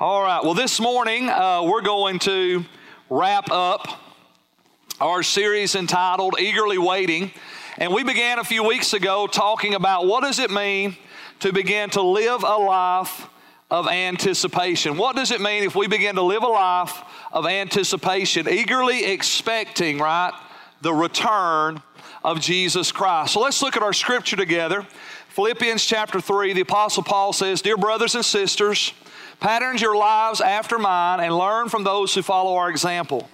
All right, well, this morning uh, we're going to wrap up our series entitled Eagerly Waiting. And we began a few weeks ago talking about what does it mean to begin to live a life of anticipation. What does it mean if we begin to live a life of anticipation, eagerly expecting, right, the return of Jesus Christ? So let's look at our scripture together. Philippians chapter 3, the Apostle Paul says, Dear brothers and sisters, Patterns your lives after mine and learn from those who follow our example.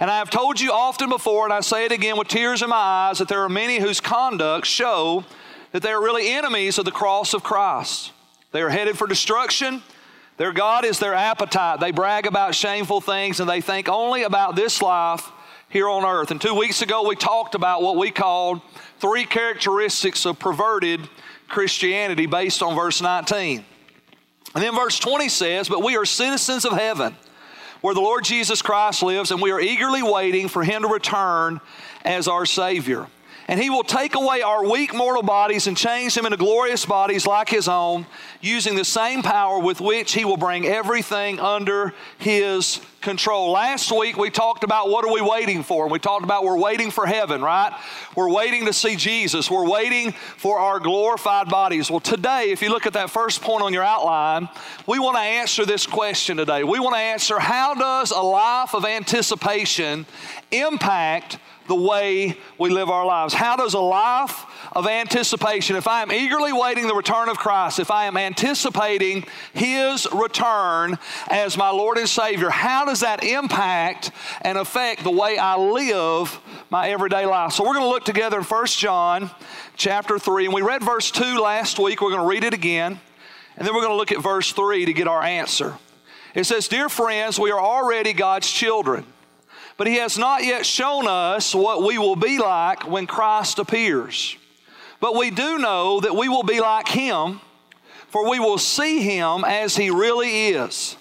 And I have told you often before, and I say it again with tears in my eyes, that there are many whose conduct show that they are really enemies of the cross of Christ. They are headed for destruction. Their God is their appetite. They brag about shameful things and they think only about this life here on earth. And two weeks ago, we talked about what we called three characteristics of perverted Christianity based on verse 19. And then verse 20 says, But we are citizens of heaven, where the Lord Jesus Christ lives, and we are eagerly waiting for him to return as our Savior. And he will take away our weak mortal bodies and change them into glorious bodies like his own, using the same power with which he will bring everything under his control. Last week we talked about what are we waiting for? We talked about we're waiting for heaven, right? We're waiting to see Jesus. We're waiting for our glorified bodies. Well, today, if you look at that first point on your outline, we want to answer this question today. We want to answer how does a life of anticipation impact the way we live our lives. How does a life of anticipation, if I am eagerly waiting the return of Christ, if I am anticipating His return as my Lord and Savior, how does that impact and affect the way I live my everyday life? So we're going to look together in 1 John chapter 3, and we read verse 2 last week. We're going to read it again, and then we're going to look at verse 3 to get our answer. It says, Dear friends, we are already God's children but he has not yet shown us what we will be like when Christ appears. But we do know that we will be like him, for we will see him as he really is.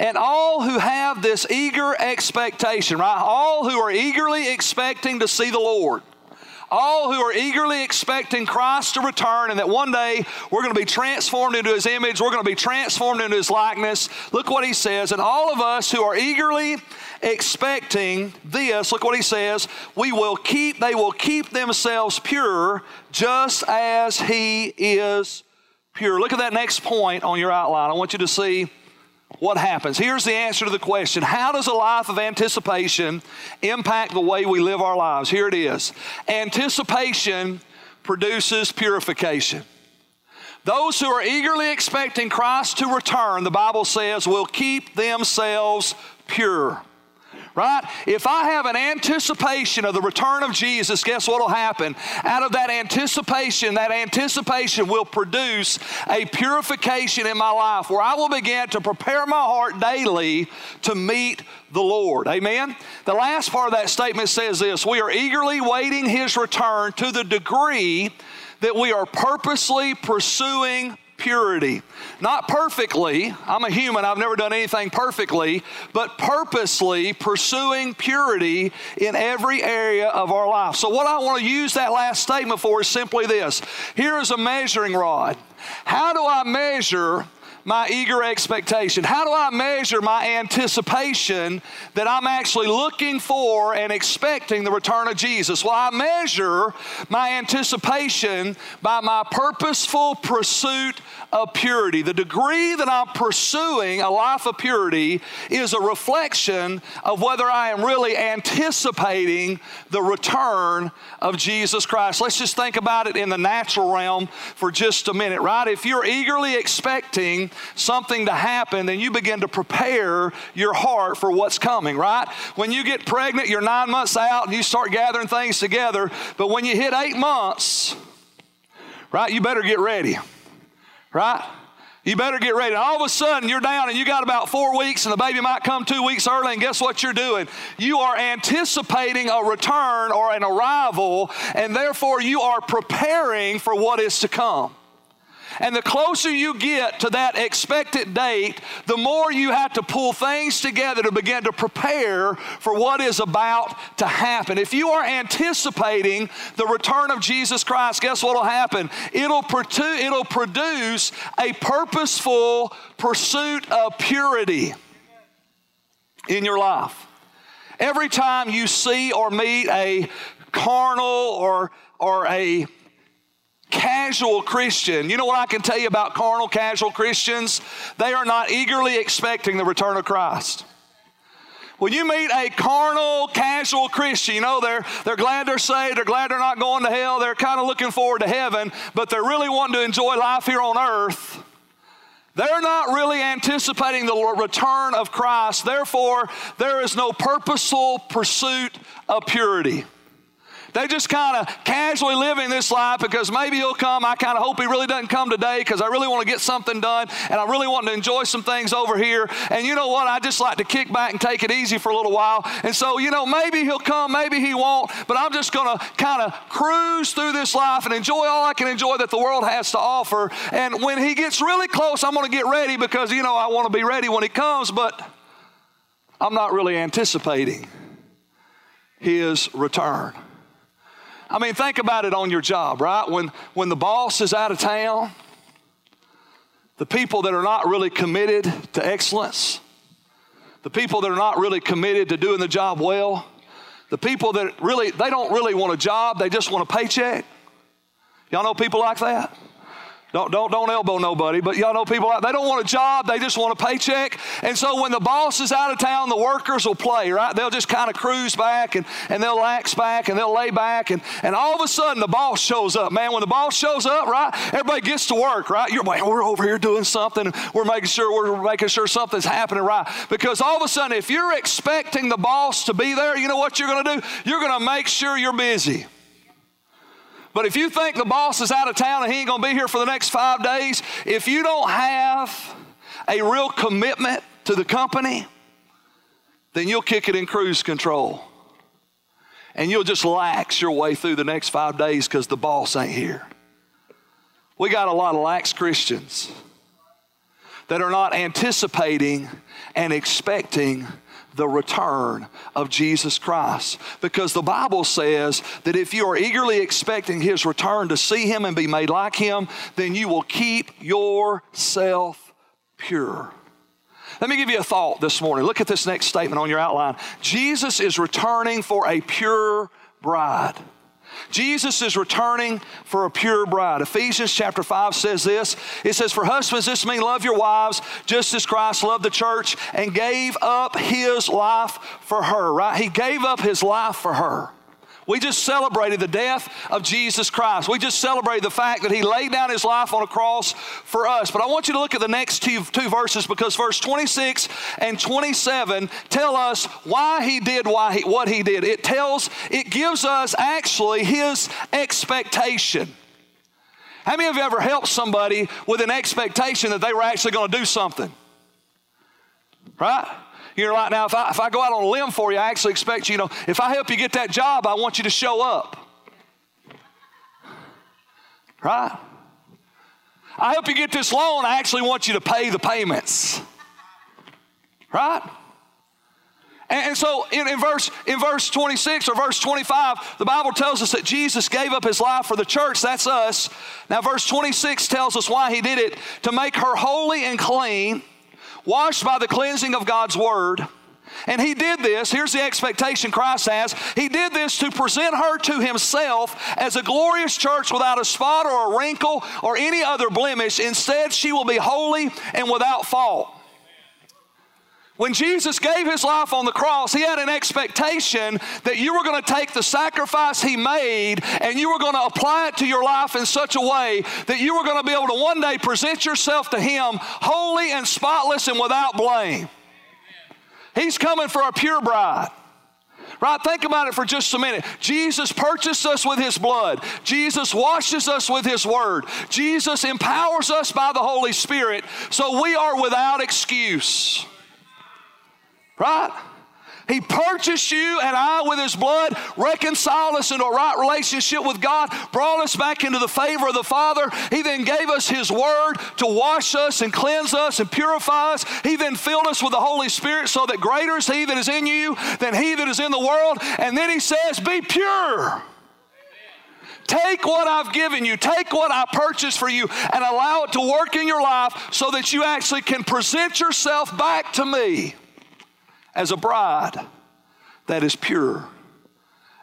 And all who have this eager expectation, right? All who are eagerly expecting to see the Lord all who are eagerly expecting Christ to return and that one day we're going to be transformed into His image, we're going to be transformed into His likeness. Look what He says. And all of us who are eagerly expecting this, look what He says, we will keep, they will keep themselves pure just as He is pure. Look at that next point on your outline. I want you to see what happens? Here's the answer to the question How does a life of anticipation impact the way we live our lives? Here it is Anticipation produces purification. Those who are eagerly expecting Christ to return, the Bible says, will keep themselves pure right? If I have an anticipation of the return of Jesus, guess what will happen? Out of that anticipation, that anticipation will produce a purification in my life where I will begin to prepare my heart daily to meet the Lord. Amen? The last part of that statement says this We are eagerly waiting His return to the degree that we are purposely pursuing purity. Not perfectly, I'm a human, I've never done anything perfectly, but purposely pursuing purity in every area of our life. So, what I want to use that last statement for is simply this here is a measuring rod. How do I measure my eager expectation? How do I measure my anticipation that I'm actually looking for and expecting the return of Jesus? Well, I measure my anticipation by my purposeful pursuit of purity. The degree that I'm pursuing a life of purity is a reflection of whether I am really anticipating the return of Jesus Christ. Let's just think about it in the natural realm for just a minute, right? If you're eagerly expecting something to happen, then you begin to prepare your heart for what's coming, right? When you get pregnant, you're nine months out and you start gathering things together, but when you hit eight months, right, you better get ready right? You better get ready. And all of a sudden, you're down and you got about four weeks, and the baby might come two weeks early. And guess what you're doing? You are anticipating a return or an arrival, and therefore you are preparing for what is to come. And the closer you get to that expected date, the more you have to pull things together to begin to prepare for what is about to happen. If you are anticipating the return of Jesus Christ, guess what will happen? It'll, produ- it'll produce a purposeful pursuit of purity in your life. Every time you see or meet a carnal or, or a casual Christian, you know what I can tell you about carnal, casual Christians? They are not eagerly expecting the return of Christ. When you meet a carnal, casual Christian, you know, they're, they're glad they're saved, they're glad they're not going to hell, they're kind of looking forward to heaven, but they're really wanting to enjoy life here on earth. They're not really anticipating the return of Christ. Therefore, there is no purposeful pursuit of purity. They just kind of casually living this life because maybe he'll come. I kind of hope he really doesn't come today because I really want to get something done and I really want to enjoy some things over here. And you know what? I just like to kick back and take it easy for a little while. And so, you know, maybe he'll come, maybe he won't, but I'm just going to kind of cruise through this life and enjoy all I can enjoy that the world has to offer. And when he gets really close, I'm going to get ready because, you know, I want to be ready when he comes, but I'm not really anticipating his return. I mean, think about it on your job, right? When, when the boss is out of town, the people that are not really committed to excellence, the people that are not really committed to doing the job well, the people that really, they don't really want a job, they just want a paycheck. Y'all know people like that? Don't, don't, don't elbow nobody, but y'all know people they don't want a job, they just want a paycheck. And so when the boss is out of town, the workers will play, right? They'll just kind of cruise back and, and they'll lax back and they'll lay back. And, and all of a sudden the boss shows up. Man, when the boss shows up, right, everybody gets to work, right? You're like, we're over here doing something we're making sure we're making sure something's happening right. Because all of a sudden, if you're expecting the boss to be there, you know what you're gonna do? You're gonna make sure you're busy. But if you think the boss is out of town and he ain't going to be here for the next five days, if you don't have a real commitment to the company, then you'll kick it in cruise control. And you'll just lax your way through the next five days because the boss ain't here. We got a lot of lax Christians that are not anticipating and expecting the return of Jesus Christ. Because the Bible says that if you are eagerly expecting His return to see Him and be made like Him, then you will keep yourself pure. Let me give you a thought this morning. Look at this next statement on your outline. Jesus is returning for a pure bride. Jesus is returning for a pure bride. Ephesians chapter 5 says this it says, For husbands, this means love your wives just as Christ loved the church and gave up his life for her, right? He gave up his life for her. We just celebrated the death of Jesus Christ. We just celebrated the fact that He laid down His life on a cross for us. But I want you to look at the next two, two verses because verse 26 and 27 tell us why He did why he, what He did. It tells, it gives us actually His expectation. How many of you ever helped somebody with an expectation that they were actually going to do something? Right? You're like, now, if I, if I go out on a limb for you, I actually expect you, you know, if I help you get that job, I want you to show up. Right? I help you get this loan, I actually want you to pay the payments. Right? And, so in, in, verse, in verse 26 or verse 25, the Bible tells us that Jesus gave up his life for the church. That's us. Now, verse 26 tells us why he did it to make her holy and clean washed by the cleansing of God's word. And he did this, here's the expectation Christ has. He did this to present her to himself as a glorious church without a spot or a wrinkle or any other blemish. Instead, she will be holy and without fault. When Jesus gave his life on the cross, he had an expectation that you were going to take the sacrifice he made and you were going to apply it to your life in such a way that you were going to be able to one day present yourself to him holy and spotless and without blame. He's coming for a pure bride. Right? Think about it for just a minute. Jesus purchased us with his blood. Jesus washes us with his word. Jesus empowers us by the Holy Spirit so we are without excuse. Right? He purchased you and I with His blood, reconciled us into a right relationship with God, brought us back into the favor of the Father. He then gave us His Word to wash us and cleanse us and purify us. He then filled us with the Holy Spirit so that greater is He that is in you than He that is in the world. And then He says, Be pure. Take what I've given you, take what I purchased for you, and allow it to work in your life so that you actually can present yourself back to me as a bride that is pure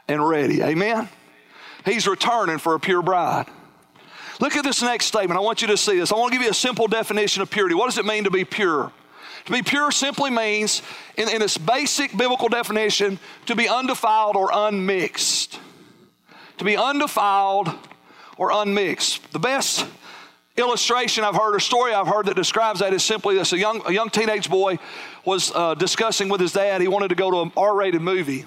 and ready. Amen? He's returning for a pure bride. Look at this next statement. I want you to see this. I want to give you a simple definition of purity. What does it mean to be pure? To be pure simply means, in, in its basic biblical definition, to be undefiled or unmixed to be undefiled or unmixed. The best illustration I've heard or story I've heard that describes that is simply this a young, a young teenage boy was uh, discussing with his dad, he wanted to go to an R rated movie.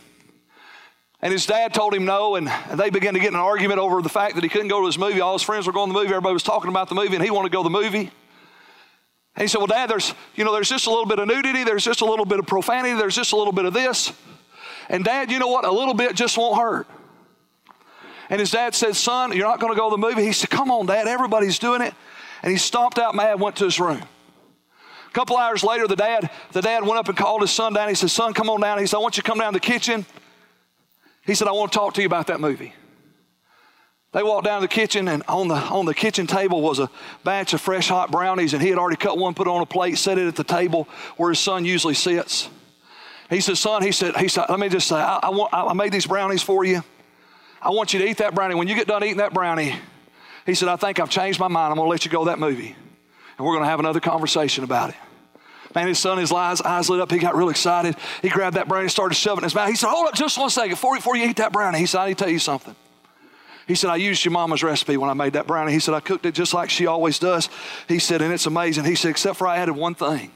And his dad told him no, and they began to get an argument over the fact that he couldn't go to his movie. All his friends were going to the movie, everybody was talking about the movie, and he wanted to go to the movie. And he said, Well, Dad, there's, you know, there's just a little bit of nudity, there's just a little bit of profanity, there's just a little bit of this. And Dad, you know what? A little bit just won't hurt. And his dad said, Son, you're not going to go to the movie? He said, Come on, Dad, everybody's doing it. And he stomped out mad, went to his room. A couple hours later, the dad, the dad went up and called his son down. He said, Son, come on down. He said, I want you to come down to the kitchen. He said, I want to talk to you about that movie. They walked down to the kitchen, and on the, on the kitchen table was a batch of fresh hot brownies, and he had already cut one, put it on a plate, set it at the table where his son usually sits. He said, Son, he said, he said let me just say, I, I, want, I made these brownies for you. I want you to eat that brownie. When you get done eating that brownie, he said, I think I've changed my mind. I'm going to let you go to that movie. And we're going to have another conversation about it. Man, his son, his eyes, eyes lit up. He got real excited. He grabbed that brownie, started shoving it in his mouth. He said, Hold up just one second before, before you eat that brownie. He said, I need to tell you something. He said, I used your mama's recipe when I made that brownie. He said, I cooked it just like she always does. He said, and it's amazing. He said, except for I added one thing.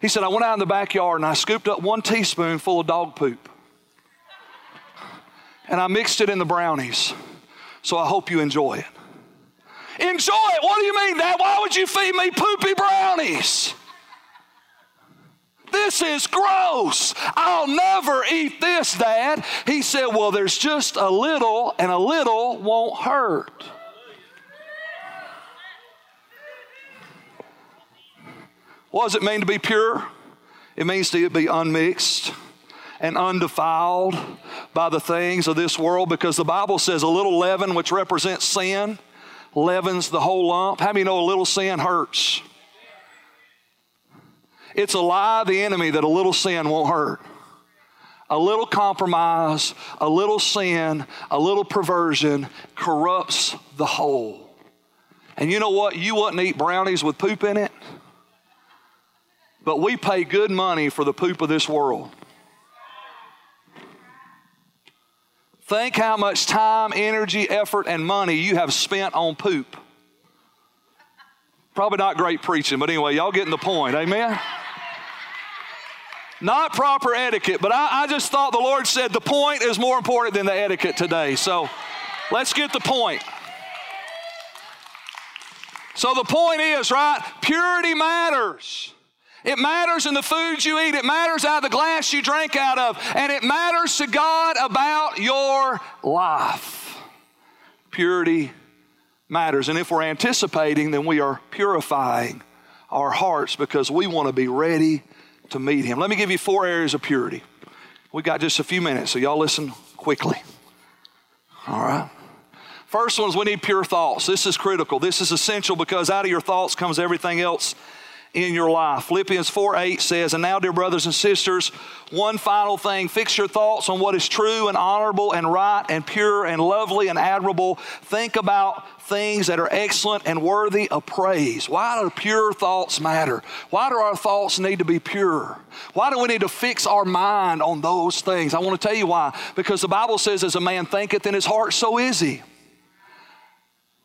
He said, I went out in the backyard and I scooped up one teaspoon full of dog poop and I mixed it in the brownies. So I hope you enjoy it. Enjoy it? What do you mean, Dad? Why would you feed me poopy brownies? This is gross. I'll never eat this, Dad. He said, Well, there's just a little, and a little won't hurt. What does it mean to be pure? It means to be unmixed and undefiled by the things of this world because the Bible says a little leaven, which represents sin, leavens the whole lump. How many know a little sin hurts? It's a lie of the enemy that a little sin won't hurt. A little compromise, a little sin, a little perversion corrupts the whole. And you know what? You wouldn't eat brownies with poop in it, but we pay good money for the poop of this world. Think how much time, energy, effort, and money you have spent on poop. Probably not great preaching, but anyway, y'all getting the point. Amen? Not proper etiquette, but I, I, just thought the Lord said the point is more important than the etiquette today. So let's get the point. So the point is, right? Purity matters. It matters in the foods you eat. It matters out of the glass you drink out of. And it matters to God about your life. Purity matters. And if we're anticipating, then we are purifying our hearts because we want to be ready to meet Him. Let me give you four areas of purity. We got just a few minutes, so y'all listen quickly. All right. First one is we need pure thoughts. This is critical. This is essential because out of your thoughts comes everything else in your life. Philippians 4 8 says, And now, dear brothers and sisters, one final thing fix your thoughts on what is true and honorable and right and pure and lovely and admirable. Think about things that are excellent and worthy of praise. Why do pure thoughts matter? Why do our thoughts need to be pure? Why do we need to fix our mind on those things? I want to tell you why. Because the Bible says, As a man thinketh in his heart, so is he.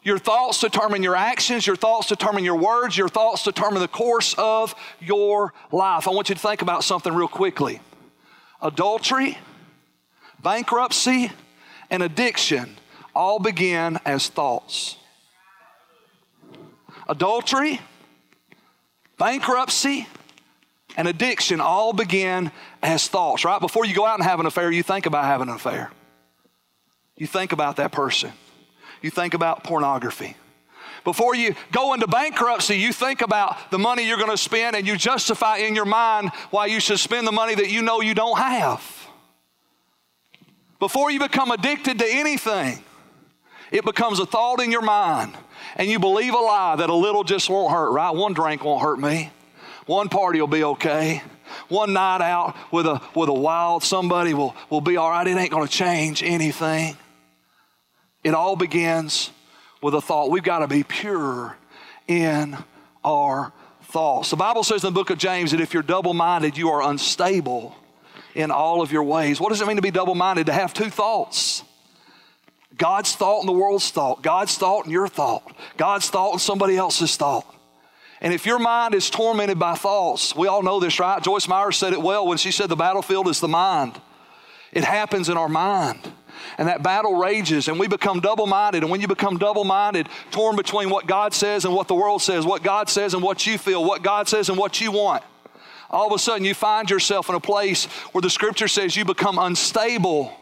Your thoughts determine your actions, your thoughts determine your words, your thoughts determine the course of your life. I want you to think about something real quickly. Adultery, bankruptcy, and addiction all begin as thoughts. Adultery, bankruptcy, and addiction all begin as thoughts, right? Before you go out and have an affair, you think about having an affair. You think about that person. You think about pornography. Before you go into bankruptcy, you think about the money you're going to spend and you justify in your mind why you should spend the money that you know you don't have. Before you become addicted to anything, it becomes a thought in your mind and you believe a lie that a little just won't hurt, right? One drink won't hurt me. One party will be okay. One night out with a, with a wild somebody will, will be all right. It ain't going to change anything. It all begins with a thought. We've got to be pure in our thoughts. The Bible says in the book of James that if you're double minded, you are unstable in all of your ways. What does it mean to be double minded? To have two thoughts. God's thought and the world's thought, God's thought and your thought, God's thought and somebody else's thought. And if your mind is tormented by thoughts, we all know this, right? Joyce Meyer said it well when she said the battlefield is the mind. It happens in our mind and that battle rages and we become double minded. And when you become double minded, torn between what God says and what the world says, what God says and what you feel, what God says and what you want, all of a sudden you find yourself in a place where the scripture says you become unstable,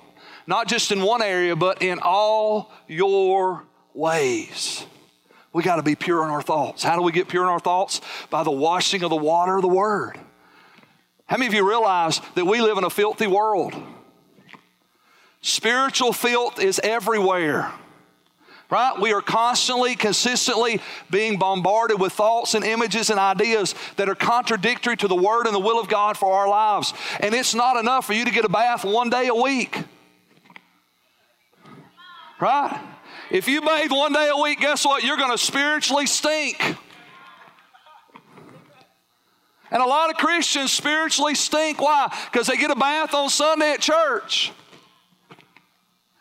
not just in one area, but in all your ways. We got to be pure in our thoughts. How do we get pure in our thoughts? By the washing of the water of the Word. How many of you realize that we live in a filthy world? Spiritual filth is everywhere. Right? We are constantly, consistently being bombarded with thoughts and images and ideas that are contradictory to the Word and the will of God for our lives. And it's not enough for you to get a bath one day a week. Right? If you bathe one day a week, guess what? You're going to spiritually stink. And a lot of Christians spiritually stink. Why? Because they get a bath on Sunday at church.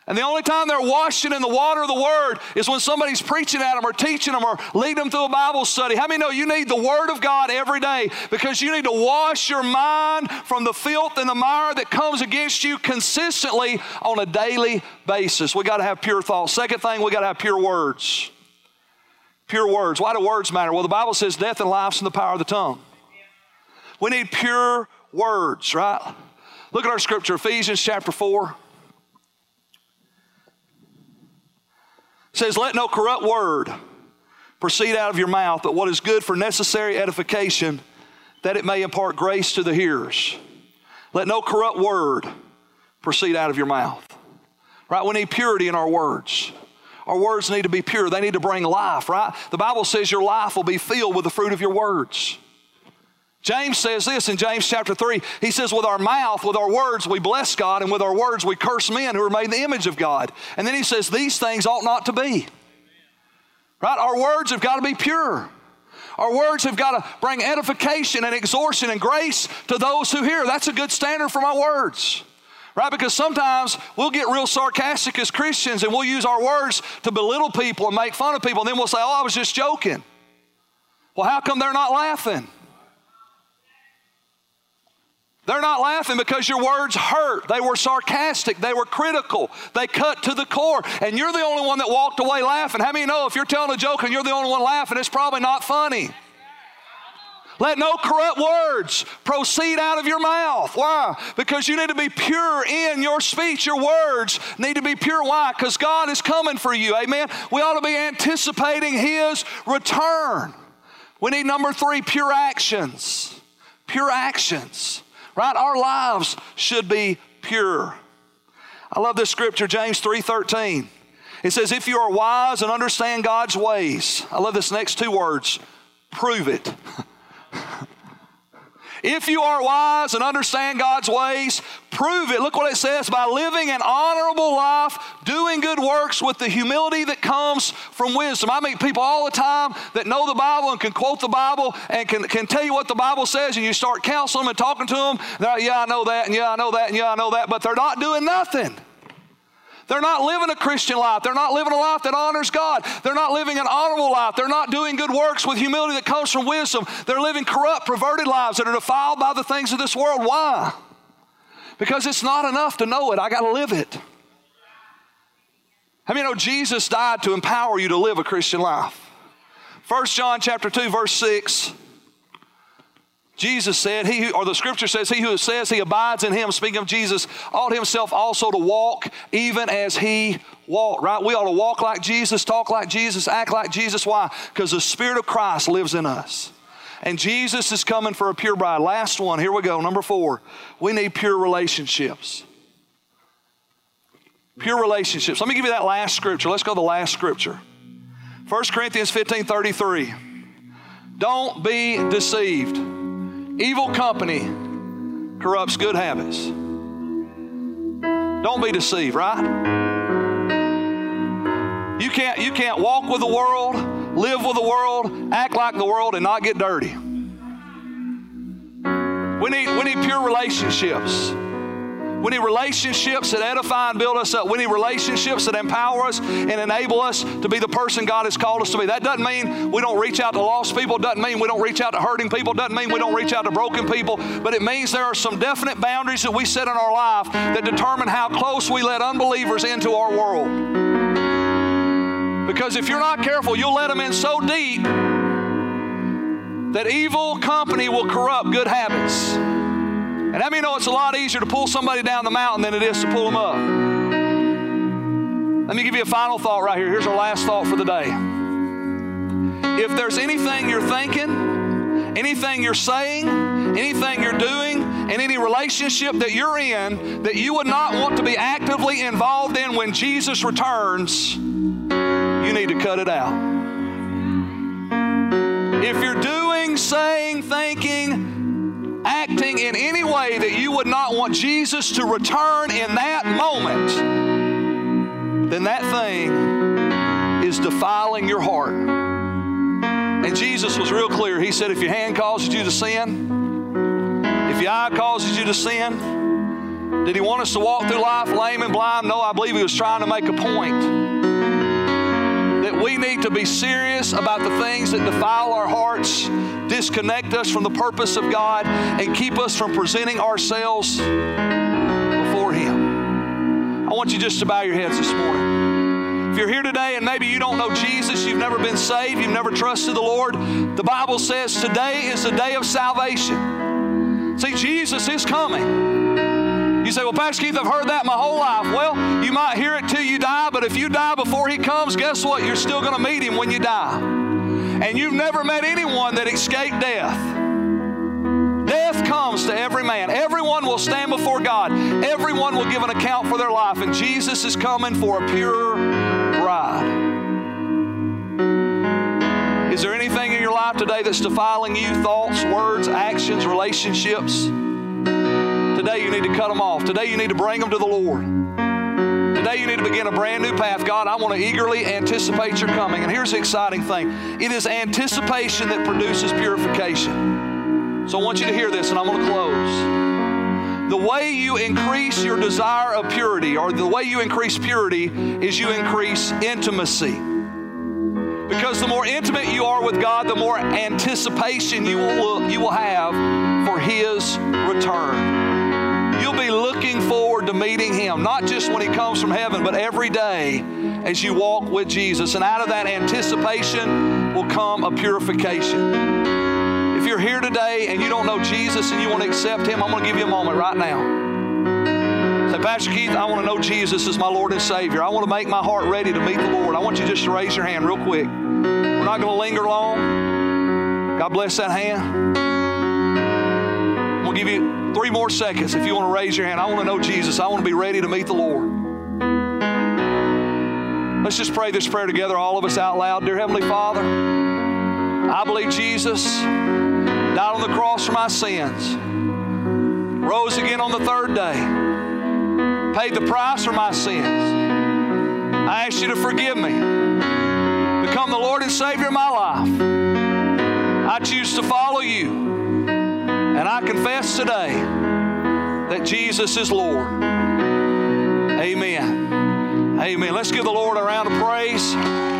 And the only time they're washing in the water of the Word is when somebody's preaching at them or teaching them or leading them through a Bible study. How many know you need the Word of God every day because you need to wash your mind from the filth and the mire that comes against you consistently on a daily basis? We got to have pure thoughts. Second thing, we got to have pure words. Pure words. Why do words matter? Well, the Bible says death and life's in the power of the tongue. We need pure words, right? Look at our scripture, Ephesians chapter 4. Says, Let no corrupt word proceed out of your mouth, but what is good for necessary edification, that it may impart grace to the hearers. Let no corrupt word proceed out of your mouth. Right? We need purity in our words. Our words need to be pure. They need to bring life, right? The Bible says your life will be filled with the fruit of your words. James says this in James chapter 3. He says, With our mouth, with our words, we bless God, and with our words, we curse men who are made in the image of God. And then he says, These things ought not to be. Right? Our words have got to be pure. Our words have got to bring edification and exhortation and grace to those who hear. That's a good standard for my words. Right? Because sometimes we'll get real sarcastic as Christians and we'll use our words to belittle people and make fun of people, and then we'll say, Oh, I was just joking. Well, how come they're not laughing? They're not laughing because your words hurt. They were sarcastic. They were critical. They cut to the core. And you're the only one that walked away laughing. How many know if you're telling a joke and you're the only one laughing, it's probably not funny? Let no corrupt words proceed out of your mouth. Why? Because you need to be pure in your speech. Your words need to be pure. Why? Because God is coming for you. Amen. We ought to be anticipating His return. We need number three pure actions. Pure actions right? Our lives should be pure. I love this scripture, James 3:13. It says, if you are wise and understand God's ways, I love this next two words, prove it. If you are wise and understand God's ways, prove it. Look what it says by living an honorable life, doing good works with the humility that comes from wisdom. I meet people all the time that know the Bible and can quote the Bible and can, can tell you what the Bible says, and you start counseling them and talking to them. Like, yeah, I know that, and yeah, I know that, and yeah, I know that, but they're not doing nothing. They're not living a Christian life. They're not living a life that honors God. They're not living an honorable life. They're not doing good works with humility that comes from wisdom. They're living corrupt, perverted lives that are defiled by the things of this world. Why? Because it's not enough to know it. I got to live it. How many you know Jesus died to empower you to live a Christian life? 1 John chapter 2, verse 6. Jesus said, he, or the scripture says, he who says he abides in him, speaking of Jesus, ought himself also to walk even as he walked, right? We ought to walk like Jesus, talk like Jesus, act like Jesus. Why? Because the Spirit of Christ lives in us. And Jesus is coming for a pure bride. Last one, here we go, number four. We need pure relationships. Pure relationships. Let me give you that last scripture. Let's go to the last scripture. 1 Corinthians 15 33. Don't be deceived. Evil company corrupts good habits. Don't be deceived, right? You can't, you can't walk with the world, live with the world, act like the world, and not get dirty. We need, we need pure relationships. We need relationships that edify and build us up. We need relationships that empower us and enable us to be the person God has called us to be. That doesn't mean we don't reach out to lost people, doesn't mean we don't reach out to hurting people, doesn't mean we don't reach out to broken people, but it means there are some definite boundaries that we set in our life that determine how close we let unbelievers into our world. Because if you're not careful, you'll let them in so deep that evil company will corrupt good habits. And let me know it's a lot easier to pull somebody down the mountain than it is to pull them up. Let me give you a final thought right here. Here's our last thought for the day. If there's anything you're thinking, anything you're saying, anything you're doing, and any relationship that you're in that you would not want to be actively involved in when Jesus returns, you need to cut it out. If you're doing, saying, thinking, acting in any way that you would not want Jesus to return in that moment, then that thing is defiling your heart. And Jesus was real clear. He said, if your hand causes you to sin, if your eye causes you to sin, did he want us to walk through life lame and blind? No, I believe he was trying to make a point we need to be serious about the things that defile our hearts disconnect us from the purpose of God, and keep us from presenting ourselves before Him. I want you just to bow your heads this morning. If you're here today and maybe you don't know Jesus, you've never been saved, you've never trusted the Lord, the Bible says today is the day of salvation. See, Jesus is coming. You say, Well, Pastor Keith, I've heard that my whole life. Well, you might hear it till you die, but if you die before He comes, guess what? You're still going to meet Him when you die and you've never met anyone that escaped death. Death comes to every man. Everyone will stand before God. Everyone will give an account for their life, and Jesus is coming for a pure bride. Is there anything in your life today that's defiling you? Thoughts, words, actions, relationships? Today you need to cut them off. Today you need to bring them to the Lord. Today you need to begin a brand new path. God, I want to eagerly anticipate your coming. And here's the exciting thing it is anticipation that produces purification. So I want you to hear this, and I'm going to close. The way you increase your desire of purity, or the way you increase purity, is you increase intimacy. Because the more intimate you are with God, the more anticipation you will, you will have for His return. You'll be looking forward to meeting Him, not just when He comes from heaven, but every day as you walk with Jesus. And out of that anticipation will come a purification. If you're here today and you don't know Jesus and you want to accept Him, I'm going to give you a moment right now. Say, Pastor Keith, I want to know Jesus as my Lord and Savior. I want to make my heart ready to meet the Lord. I want you just to raise your hand real quick. We're not going to linger long. God bless that hand. We'll give you Three more seconds if you want to raise your hand. I want to know Jesus. I want to be ready to meet the Lord. Let's just pray this prayer together, all of us out loud. Dear Heavenly Father, I believe Jesus died on the cross for my sins, rose again on the third day, paid the price for my sins. I ask you to forgive me, become the Lord and Savior of my life. I choose to follow you. And I confess today that Jesus is Lord. Amen. Amen. Let's give the Lord a round of praise.